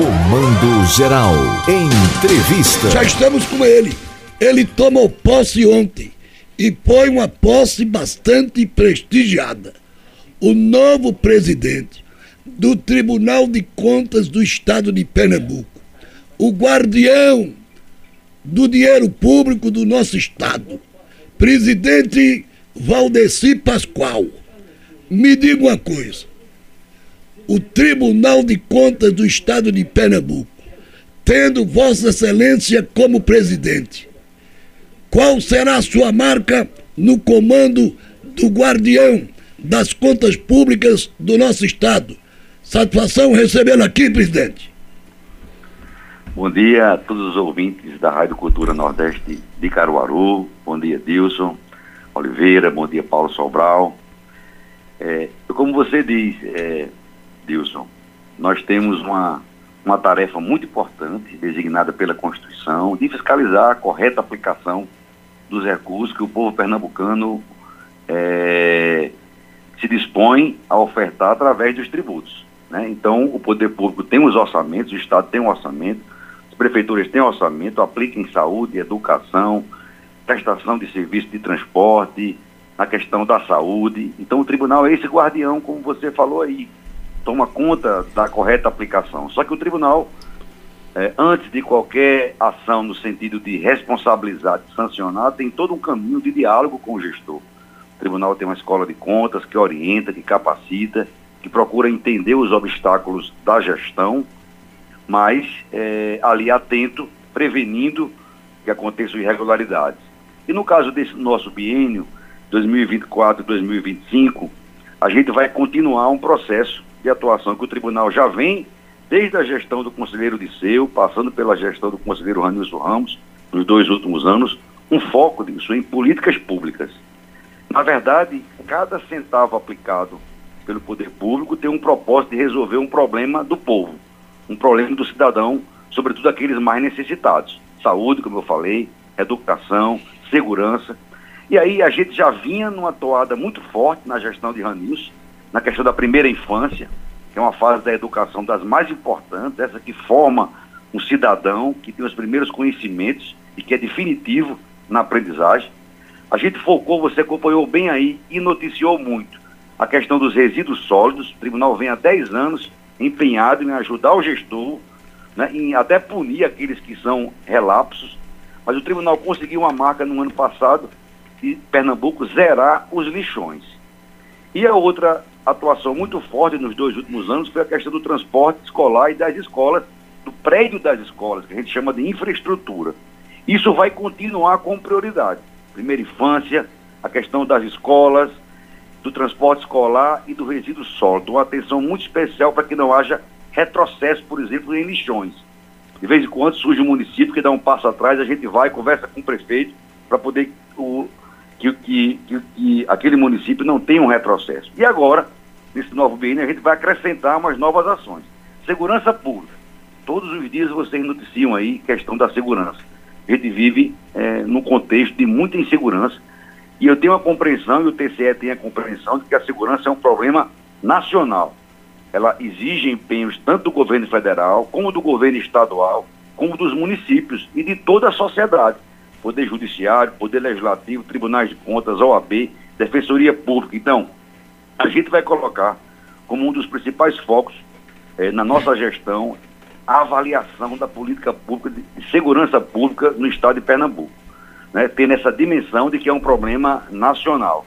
Comando Geral. Entrevista. Já estamos com ele. Ele tomou posse ontem e foi uma posse bastante prestigiada. O novo presidente do Tribunal de Contas do Estado de Pernambuco, o guardião do dinheiro público do nosso Estado, presidente Valdeci Pascoal. Me diga uma coisa: o Tribunal de Contas do Estado de Pernambuco, tendo Vossa Excelência como presidente, qual será a sua marca no comando do guardião das contas públicas do nosso Estado? Satisfação recebê-lo aqui, presidente. Bom dia a todos os ouvintes da Rádio Cultura Nordeste de Caruaru. Bom dia, Dilson Oliveira. Bom dia, Paulo Sobral. É, como você diz, é, Dilson, nós temos uma, uma tarefa muito importante, designada pela Constituição, de fiscalizar a correta aplicação dos recursos que o povo pernambucano é, se dispõe a ofertar através dos tributos. Né? Então, o poder público tem os orçamentos, o Estado tem um orçamento, as prefeituras têm orçamento, aplica em saúde, educação, prestação de serviço de transporte, na questão da saúde. Então, o tribunal é esse guardião, como você falou aí, toma conta da correta aplicação. Só que o tribunal, é, antes de qualquer ação no sentido de responsabilizar, de sancionar, tem todo um caminho de diálogo com o gestor. O tribunal tem uma escola de contas que orienta, que capacita, que procura entender os obstáculos da gestão, mas é, ali atento, prevenindo que aconteçam irregularidades. E no caso desse nosso biênio, 2024 e 2025, a gente vai continuar um processo de atuação que o tribunal já vem desde a gestão do conselheiro Disseu, passando pela gestão do conselheiro Ranilson Ramos, nos dois últimos anos, um foco disso em políticas públicas. Na verdade, cada centavo aplicado pelo poder público tem um propósito de resolver um problema do povo, um problema do cidadão, sobretudo aqueles mais necessitados. Saúde, como eu falei, educação, segurança. E aí a gente já vinha numa toada muito forte na gestão de Ranils, na questão da primeira infância, que é uma fase da educação das mais importantes, essa que forma um cidadão que tem os primeiros conhecimentos e que é definitivo na aprendizagem. A gente focou, você acompanhou bem aí e noticiou muito a questão dos resíduos sólidos. O tribunal vem há 10 anos empenhado em ajudar o gestor, né, em até punir aqueles que são relapsos, mas o tribunal conseguiu uma marca no ano passado de Pernambuco zerar os lixões. E a outra atuação muito forte nos dois últimos anos foi a questão do transporte escolar e das escolas, do prédio das escolas, que a gente chama de infraestrutura. Isso vai continuar com prioridade. Primeira infância, a questão das escolas, do transporte escolar e do resíduo sólido. Uma atenção muito especial para que não haja retrocesso, por exemplo, em lixões. De vez em quando surge um município que dá um passo atrás, a gente vai, conversa com o prefeito para poder o, que, que, que, que, aquele município não tenha um retrocesso. E agora, nesse novo BN, a gente vai acrescentar umas novas ações. Segurança pública. Todos os dias vocês noticiam aí questão da segurança. A gente vive é, num contexto de muita insegurança e eu tenho a compreensão, e o TCE tem a compreensão, de que a segurança é um problema nacional. Ela exige empenhos tanto do governo federal, como do governo estadual, como dos municípios e de toda a sociedade. Poder Judiciário, Poder Legislativo, Tribunais de Contas, OAB, Defensoria Pública. Então, a gente vai colocar como um dos principais focos eh, na nossa gestão a avaliação da política pública de segurança pública no estado de Pernambuco. Né, tendo essa dimensão de que é um problema nacional.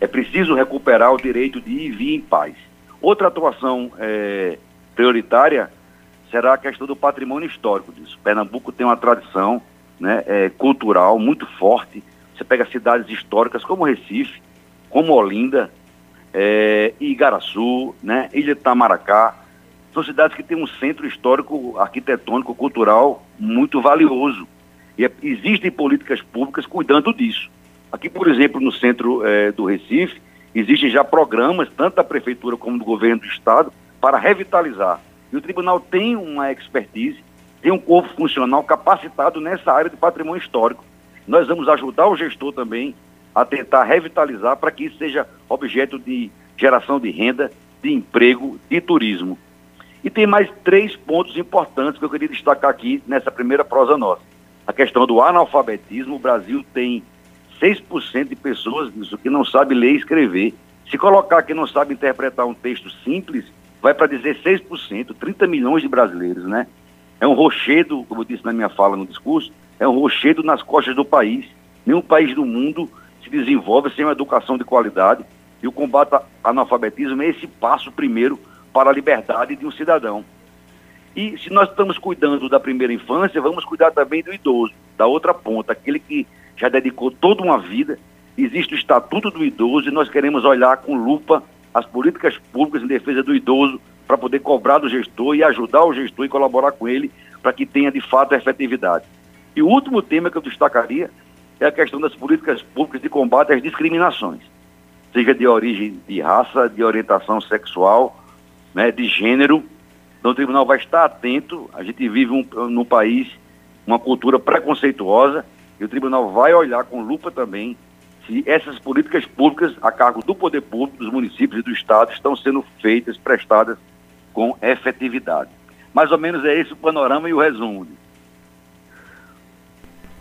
É preciso recuperar o direito de ir e vir em paz. Outra atuação eh, prioritária será a questão do patrimônio histórico disso. Pernambuco tem uma tradição né, é, cultural muito forte. Você pega cidades históricas como Recife, como Olinda, é, Igaraçu, né, Ilha de Tamaracá. São cidades que têm um centro histórico, arquitetônico, cultural muito valioso. E é, existem políticas públicas cuidando disso. Aqui, por exemplo, no centro é, do Recife, existem já programas, tanto da Prefeitura como do Governo do Estado, para revitalizar. E o Tribunal tem uma expertise tem um corpo funcional capacitado nessa área de patrimônio histórico. Nós vamos ajudar o gestor também a tentar revitalizar para que isso seja objeto de geração de renda, de emprego, de turismo. E tem mais três pontos importantes que eu queria destacar aqui nessa primeira prosa nossa. A questão do analfabetismo, o Brasil tem 6% de pessoas disso que não sabe ler e escrever. Se colocar que não sabe interpretar um texto simples, vai para 16%, 30 milhões de brasileiros, né? É um rochedo, como eu disse na minha fala no discurso, é um rochedo nas costas do país. Nenhum país do mundo se desenvolve sem uma educação de qualidade. E o combate ao analfabetismo é esse passo primeiro para a liberdade de um cidadão. E se nós estamos cuidando da primeira infância, vamos cuidar também do idoso, da outra ponta, aquele que já dedicou toda uma vida. Existe o Estatuto do Idoso e nós queremos olhar com lupa as políticas públicas em defesa do idoso para poder cobrar do gestor e ajudar o gestor e colaborar com ele para que tenha de fato efetividade. E o último tema que eu destacaria é a questão das políticas públicas de combate às discriminações, seja de origem de raça, de orientação sexual, né, de gênero. Então o tribunal vai estar atento. A gente vive um, num país uma cultura preconceituosa e o tribunal vai olhar com lupa também se essas políticas públicas a cargo do poder público, dos municípios e do Estado estão sendo feitas, prestadas com efetividade. Mais ou menos é esse o panorama e o resumo.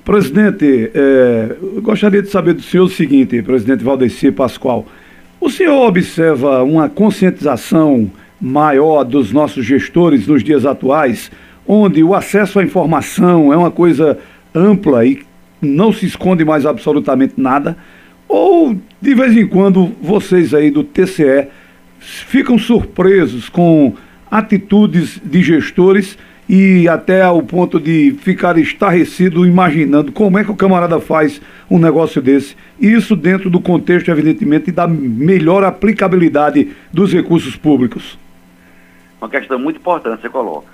Presidente, é, eu gostaria de saber do senhor o seguinte, presidente Valdeci Pascoal. O senhor observa uma conscientização maior dos nossos gestores nos dias atuais, onde o acesso à informação é uma coisa ampla e não se esconde mais absolutamente nada, ou de vez em quando vocês aí do TCE ficam surpresos com atitudes de gestores e até ao ponto de ficar estarrecido imaginando como é que o camarada faz um negócio desse. Isso dentro do contexto, evidentemente, da melhor aplicabilidade dos recursos públicos. Uma questão muito importante você coloca.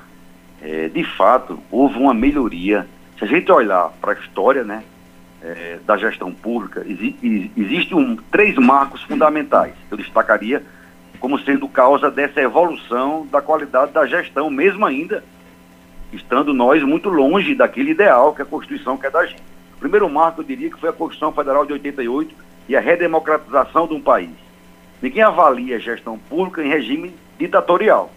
É, de fato, houve uma melhoria se a gente olhar para a história né, é, da gestão pública, exi existem um, três marcos fundamentais eu destacaria como sendo causa dessa evolução da qualidade da gestão, mesmo ainda estando nós muito longe daquele ideal que a Constituição quer da gente. O primeiro marco, eu diria, que foi a Constituição Federal de 88 e a redemocratização de um país. Ninguém avalia a gestão pública em regime ditatorial,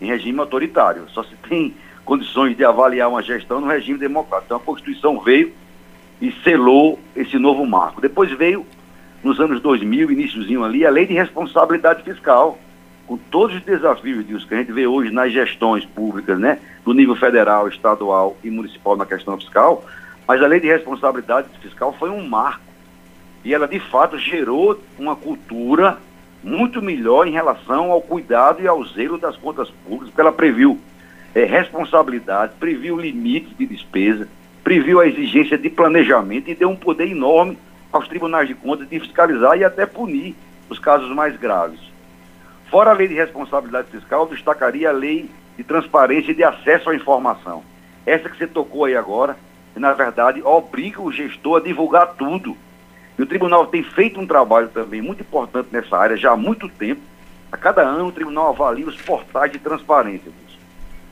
em regime autoritário. Só se tem condições de avaliar uma gestão no regime democrático. Então a Constituição veio e selou esse novo marco. Depois veio, nos anos 2000, iníciozinho ali, a Lei de Responsabilidade Fiscal, com todos os desafios disso que a gente vê hoje nas gestões públicas, né, do nível federal, estadual e municipal na questão fiscal, mas a Lei de Responsabilidade Fiscal foi um marco. E ela de fato gerou uma cultura muito melhor em relação ao cuidado e ao zelo das contas públicas, porque ela previu é, responsabilidade, previu limites de despesa, previu a exigência de planejamento e deu um poder enorme aos tribunais de contas de fiscalizar e até punir os casos mais graves. Fora a lei de responsabilidade fiscal, destacaria a lei de transparência e de acesso à informação. Essa que você tocou aí agora, na verdade, obriga o gestor a divulgar tudo. E o tribunal tem feito um trabalho também muito importante nessa área já há muito tempo. A cada ano o tribunal avalia os portais de transparência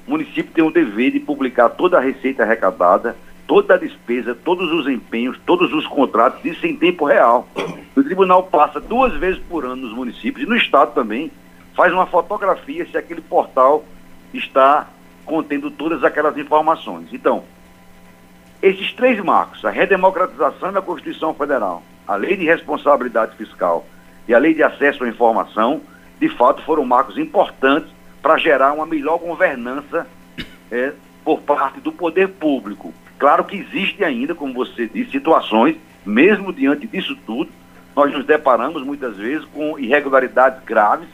o município tem o dever de publicar toda a receita arrecadada, toda a despesa, todos os empenhos, todos os contratos, isso em tempo real. O tribunal passa duas vezes por ano nos municípios e no estado também, faz uma fotografia se aquele portal está contendo todas aquelas informações. Então, esses três marcos, a redemocratização da Constituição Federal, a lei de responsabilidade fiscal e a lei de acesso à informação, de fato foram marcos importantes para gerar uma melhor governança é, por parte do poder público. Claro que existe ainda, como você disse, situações, mesmo diante disso tudo, nós nos deparamos muitas vezes com irregularidades graves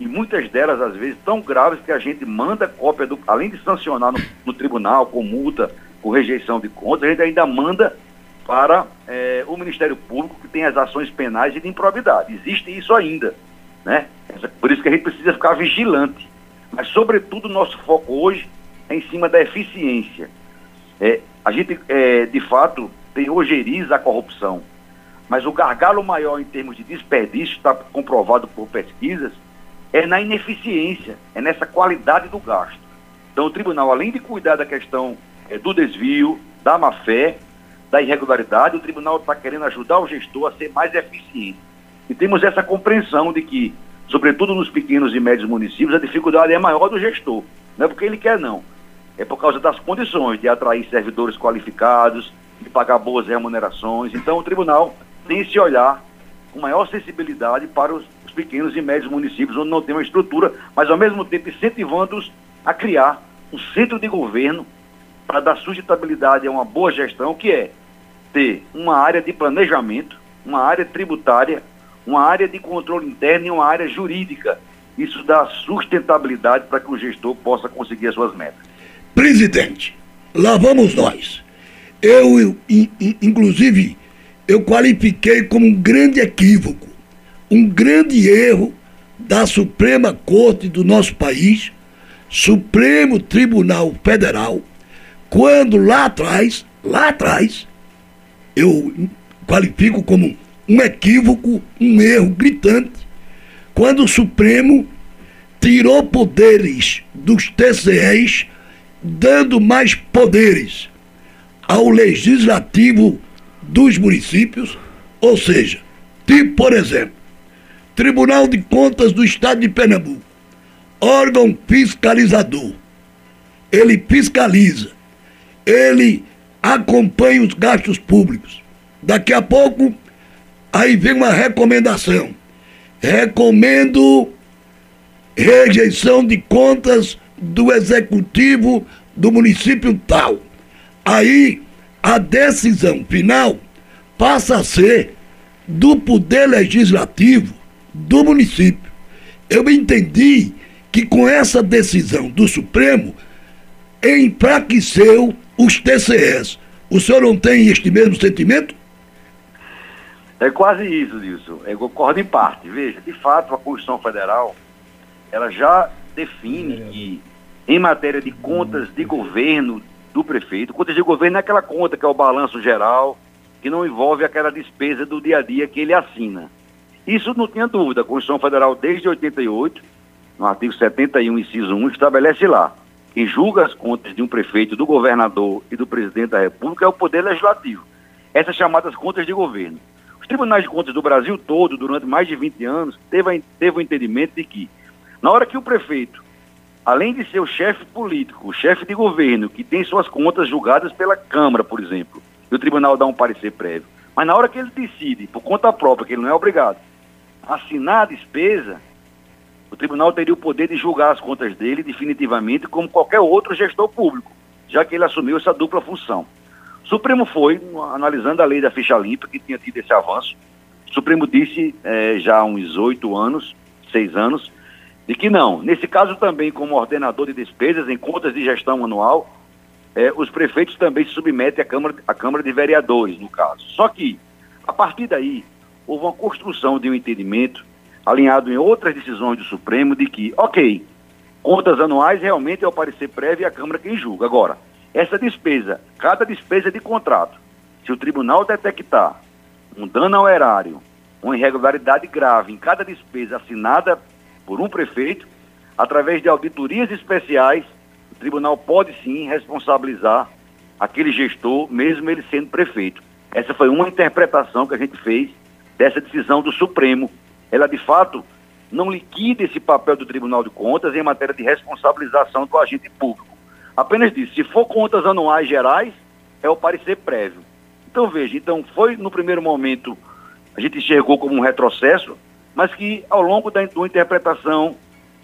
e muitas delas, às vezes, tão graves que a gente manda cópia, do, além de sancionar no, no tribunal, com multa, com rejeição de contas, a gente ainda manda para é, o Ministério Público que tem as ações penais e de improbidade. Existe isso ainda. Né? Por isso que a gente precisa ficar vigilante. Mas, sobretudo, nosso foco hoje é em cima da eficiência. É, a gente, é, de fato, tem ojeriza a corrupção, mas o gargalo maior em termos de desperdício, está comprovado por pesquisas, é na ineficiência, é nessa qualidade do gasto. Então, o tribunal, além de cuidar da questão é, do desvio, da má-fé, da irregularidade, o tribunal está querendo ajudar o gestor a ser mais eficiente. E temos essa compreensão de que sobretudo nos pequenos e médios municípios, a dificuldade é maior do gestor. Não é porque ele quer, não. É por causa das condições de atrair servidores qualificados, de pagar boas remunerações. Então, o tribunal tem esse olhar com maior sensibilidade para os, os pequenos e médios municípios, onde não tem uma estrutura, mas ao mesmo tempo incentivando-os a criar um centro de governo para dar sustentabilidade a uma boa gestão, que é ter uma área de planejamento, uma área tributária, uma área de controle interno e uma área jurídica. Isso dá sustentabilidade para que o gestor possa conseguir as suas metas. Presidente, lá vamos nós. Eu, inclusive, eu qualifiquei como um grande equívoco, um grande erro da Suprema Corte do nosso país, Supremo Tribunal Federal, quando lá atrás, lá atrás, eu qualifico como um equívoco, um erro gritante, quando o Supremo tirou poderes dos TCEs, dando mais poderes ao legislativo dos municípios, ou seja, tipo, por exemplo, Tribunal de Contas do Estado de Pernambuco, órgão fiscalizador. Ele fiscaliza, ele acompanha os gastos públicos. Daqui a pouco Aí vem uma recomendação. Recomendo rejeição de contas do executivo do município tal. Aí a decisão final passa a ser do poder legislativo do município. Eu entendi que com essa decisão do Supremo enfraqueceu os TCS. O senhor não tem este mesmo sentimento? É quase isso, Dilson. Eu concordo em parte. Veja, de fato, a Constituição Federal, ela já define que, em matéria de contas de governo do prefeito, contas de governo é aquela conta que é o balanço geral, que não envolve aquela despesa do dia a dia que ele assina. Isso não tinha dúvida. A Constituição Federal, desde 88, no artigo 71, inciso 1, estabelece lá quem julga as contas de um prefeito, do governador e do presidente da República é o Poder Legislativo. Essas chamadas contas de governo tribunais de contas do Brasil todo, durante mais de 20 anos, teve, teve o entendimento de que, na hora que o prefeito, além de ser o chefe político, o chefe de governo, que tem suas contas julgadas pela Câmara, por exemplo, e o tribunal dá um parecer prévio, mas na hora que ele decide, por conta própria, que ele não é obrigado, assinar a despesa, o tribunal teria o poder de julgar as contas dele definitivamente como qualquer outro gestor público, já que ele assumiu essa dupla função. O Supremo foi, analisando a lei da ficha limpa, que tinha tido esse avanço, o Supremo disse é, já há uns oito anos, seis anos, de que não. Nesse caso também, como ordenador de despesas em contas de gestão anual, é, os prefeitos também se submetem à Câmara, à Câmara de Vereadores, no caso. Só que, a partir daí, houve uma construção de um entendimento alinhado em outras decisões do Supremo de que, ok, contas anuais realmente é o parecer prévio e a Câmara quem julga. Agora, essa despesa, cada despesa de contrato, se o tribunal detectar um dano ao erário, uma irregularidade grave em cada despesa assinada por um prefeito, através de auditorias especiais, o tribunal pode sim responsabilizar aquele gestor, mesmo ele sendo prefeito. Essa foi uma interpretação que a gente fez dessa decisão do Supremo. Ela, de fato, não liquida esse papel do Tribunal de Contas em matéria de responsabilização do agente público. Apenas disse, se for contas anuais gerais, é o parecer prévio. Então veja, então foi no primeiro momento, a gente enxergou como um retrocesso, mas que ao longo da, da interpretação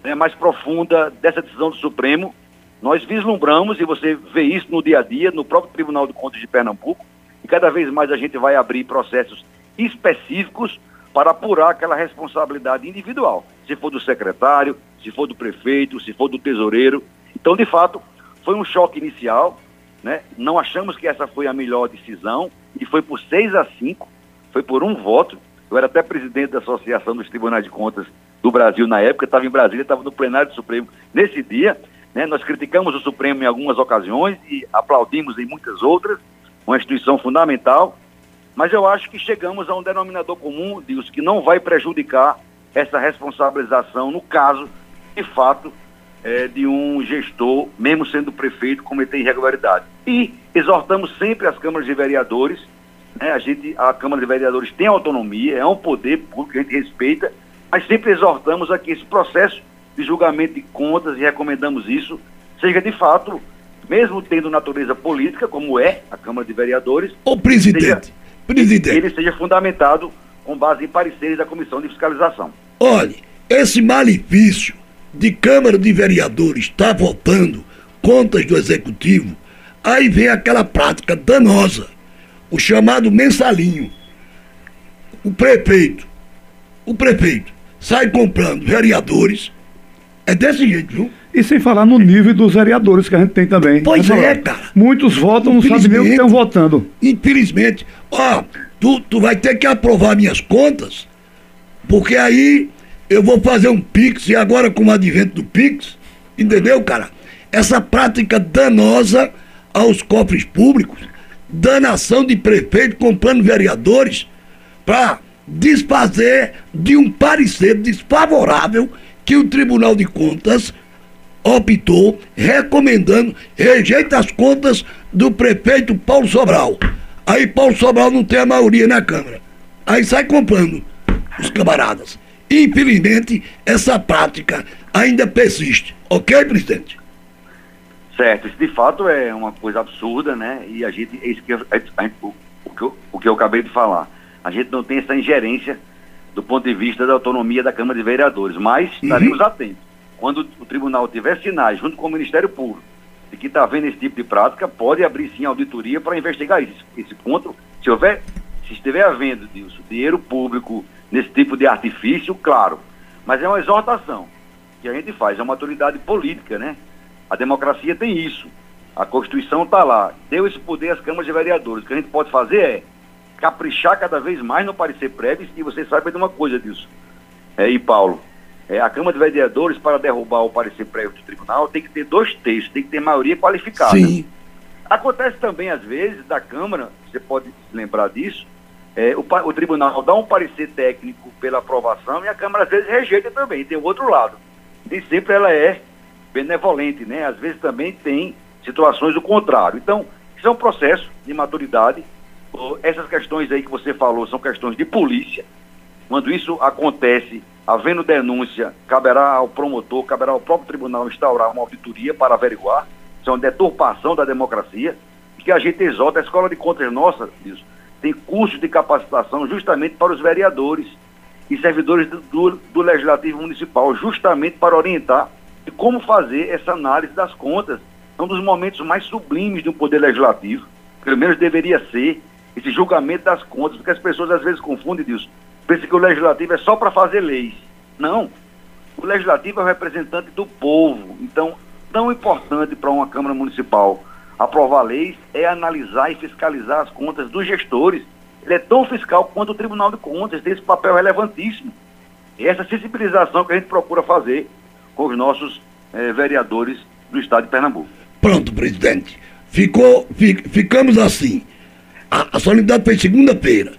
né, mais profunda dessa decisão do Supremo, nós vislumbramos, e você vê isso no dia a dia, no próprio Tribunal de Contas de Pernambuco, e cada vez mais a gente vai abrir processos específicos para apurar aquela responsabilidade individual, se for do secretário, se for do prefeito, se for do tesoureiro. Então, de fato, foi um choque inicial, né? Não achamos que essa foi a melhor decisão e foi por 6 a 5, foi por um voto. Eu era até presidente da Associação dos Tribunais de Contas do Brasil na época, estava em Brasília, estava no plenário do Supremo nesse dia. Né? Nós criticamos o Supremo em algumas ocasiões e aplaudimos em muitas outras, uma instituição fundamental, mas eu acho que chegamos a um denominador comum, Deus, que não vai prejudicar essa responsabilização no caso, de fato, é, de um gestor, mesmo sendo prefeito, cometer irregularidade. E exortamos sempre as câmaras de vereadores, né, a gente, a Câmara de Vereadores tem autonomia, é um poder público que a gente respeita, mas sempre exortamos a que esse processo de julgamento de contas e recomendamos isso, seja de fato, mesmo tendo natureza política, como é a Câmara de Vereadores. O presidente, seja, presidente. Ele seja fundamentado com base em pareceres da Comissão de Fiscalização. Olhe, esse malefício de Câmara de Vereadores está votando contas do Executivo, aí vem aquela prática danosa, o chamado mensalinho. O prefeito, o prefeito sai comprando vereadores é desse jeito, viu? E sem falar no nível dos vereadores que a gente tem também. Pois é, cara. Muitos votam, não sabem nem o que estão votando. Infelizmente. Ó, tu, tu vai ter que aprovar minhas contas, porque aí eu vou fazer um Pix, e agora com o advento do Pix, entendeu, cara? Essa prática danosa aos cofres públicos, danação de prefeito comprando vereadores, para desfazer de um parecer desfavorável que o Tribunal de Contas optou, recomendando, rejeita as contas do prefeito Paulo Sobral. Aí Paulo Sobral não tem a maioria na Câmara. Aí sai comprando os camaradas. Infelizmente, essa prática ainda persiste. Ok, presidente? Certo, isso de fato é uma coisa absurda, né? E a gente, é isso que eu, a gente, o, o, que eu, o que eu acabei de falar. A gente não tem essa ingerência do ponto de vista da autonomia da Câmara de Vereadores, mas uhum. estaremos atentos. Quando o tribunal tiver sinais, junto com o Ministério Público, de que está havendo esse tipo de prática, pode abrir sim auditoria para investigar isso. Esse ponto, se houver, se estiver havendo disso, dinheiro público nesse tipo de artifício, claro. Mas é uma exortação que a gente faz, é uma autoridade política, né? A democracia tem isso. A Constituição está lá, deu esse poder às câmaras de vereadores. O que a gente pode fazer é caprichar cada vez mais no parecer prévio e você sabe de uma coisa disso. É, e Paulo, é, a Câmara de Vereadores, para derrubar o parecer prévio do tribunal, tem que ter dois terços, tem que ter maioria qualificada. Sim. Acontece também, às vezes, da Câmara, você pode se lembrar disso, é, o, o, tribunal dá um parecer técnico pela aprovação e a Câmara, às vezes, rejeita também. Tem o outro lado. Nem sempre ela é benevolente, né? Às vezes também tem situações do contrário. Então, isso é um processo de maturidade essas questões aí que você falou são questões de polícia. Quando isso acontece, havendo denúncia, caberá ao promotor, caberá ao próprio tribunal instaurar uma auditoria para averiguar. Isso é uma deturpação da democracia. Que a gente exalta, a escola de contas nossa, isso, tem curso de capacitação justamente para os vereadores e servidores do, do, do Legislativo Municipal, justamente para orientar de como fazer essa análise das contas. É um dos momentos mais sublimes do Poder Legislativo, pelo menos deveria ser, esse julgamento das contas, porque as pessoas às vezes confundem isso. Pensam que o legislativo é só para fazer leis. Não. O legislativo é o representante do povo. Então, tão importante para uma Câmara Municipal aprovar leis é analisar e fiscalizar as contas dos gestores. Ele é tão fiscal quanto o Tribunal de Contas, tem esse papel relevantíssimo. E essa sensibilização que a gente procura fazer com os nossos eh, vereadores do Estado de Pernambuco. Pronto, presidente. Ficou, fic, ficamos assim a, a solenidade foi segunda-feira.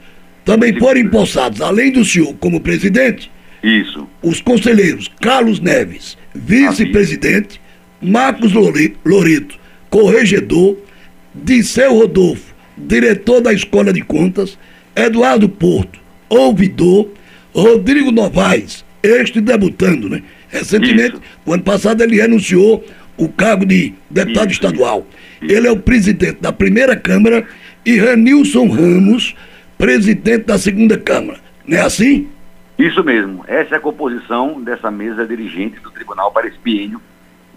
Também foram empossados, além do senhor como presidente, isso. Os conselheiros Carlos Neves, vice-presidente, Marcos Loreto, corregedor, Disseu Rodolfo, diretor da Escola de Contas, Eduardo Porto, ouvidor, Rodrigo Novaes, este debutando, né? Recentemente, o ano passado ele renunciou o cargo de deputado isso, estadual. Isso. Ele é o presidente da primeira Câmara e Ranilson Ramos, presidente da segunda Câmara. Não é assim? Isso mesmo. Essa é a composição dessa mesa dirigente do Tribunal para esse biênio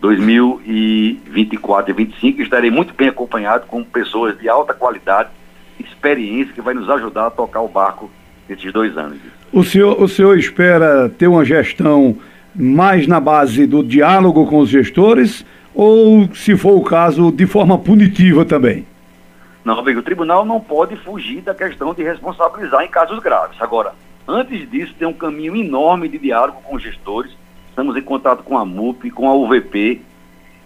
2024 e 2025. Estarei muito bem acompanhado com pessoas de alta qualidade, experiência, que vai nos ajudar a tocar o barco nesses dois anos. O senhor, o senhor espera ter uma gestão mais na base do diálogo com os gestores ou, se for o caso, de forma punitiva também? Não, amigo, o tribunal não pode fugir da questão de responsabilizar em casos graves. Agora, antes disso, tem um caminho enorme de diálogo com os gestores. Estamos em contato com a MUP, com a UVP.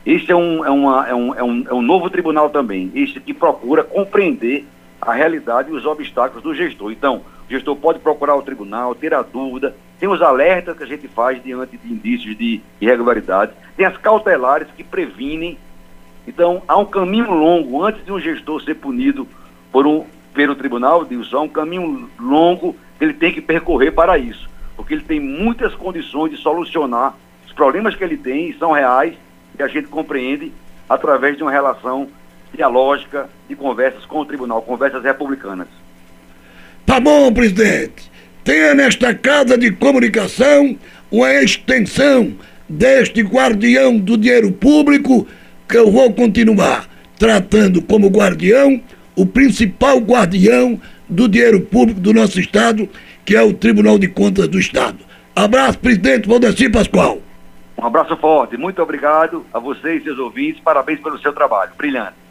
Este é um, é, uma, é, um, é, um, é um novo tribunal também, este que procura compreender a realidade e os obstáculos do gestor. Então, o gestor pode procurar o tribunal, ter a dúvida, tem os alertas que a gente faz diante de indícios de irregularidade, tem as cautelares que previnem então, há um caminho longo, antes de um gestor ser punido por um, pelo tribunal, Dilson, há um caminho longo que ele tem que percorrer para isso. Porque que ele tem muitas condições de solucionar os problemas que ele tem, são reais, e a gente compreende através de uma relação dialógica de conversas com o tribunal, conversas republicanas. Tá bom, presidente. Tenha nesta casa de comunicação uma extensão deste guardião do dinheiro público que eu vou continuar tratando como guardião, o principal guardião do dinheiro público do nosso Estado, que é o Tribunal de Contas do Estado. Abraço, presidente Valdeci Pascoal. Um abraço forte, muito obrigado a vocês e seus ouvintes, parabéns pelo seu trabalho, brilhante.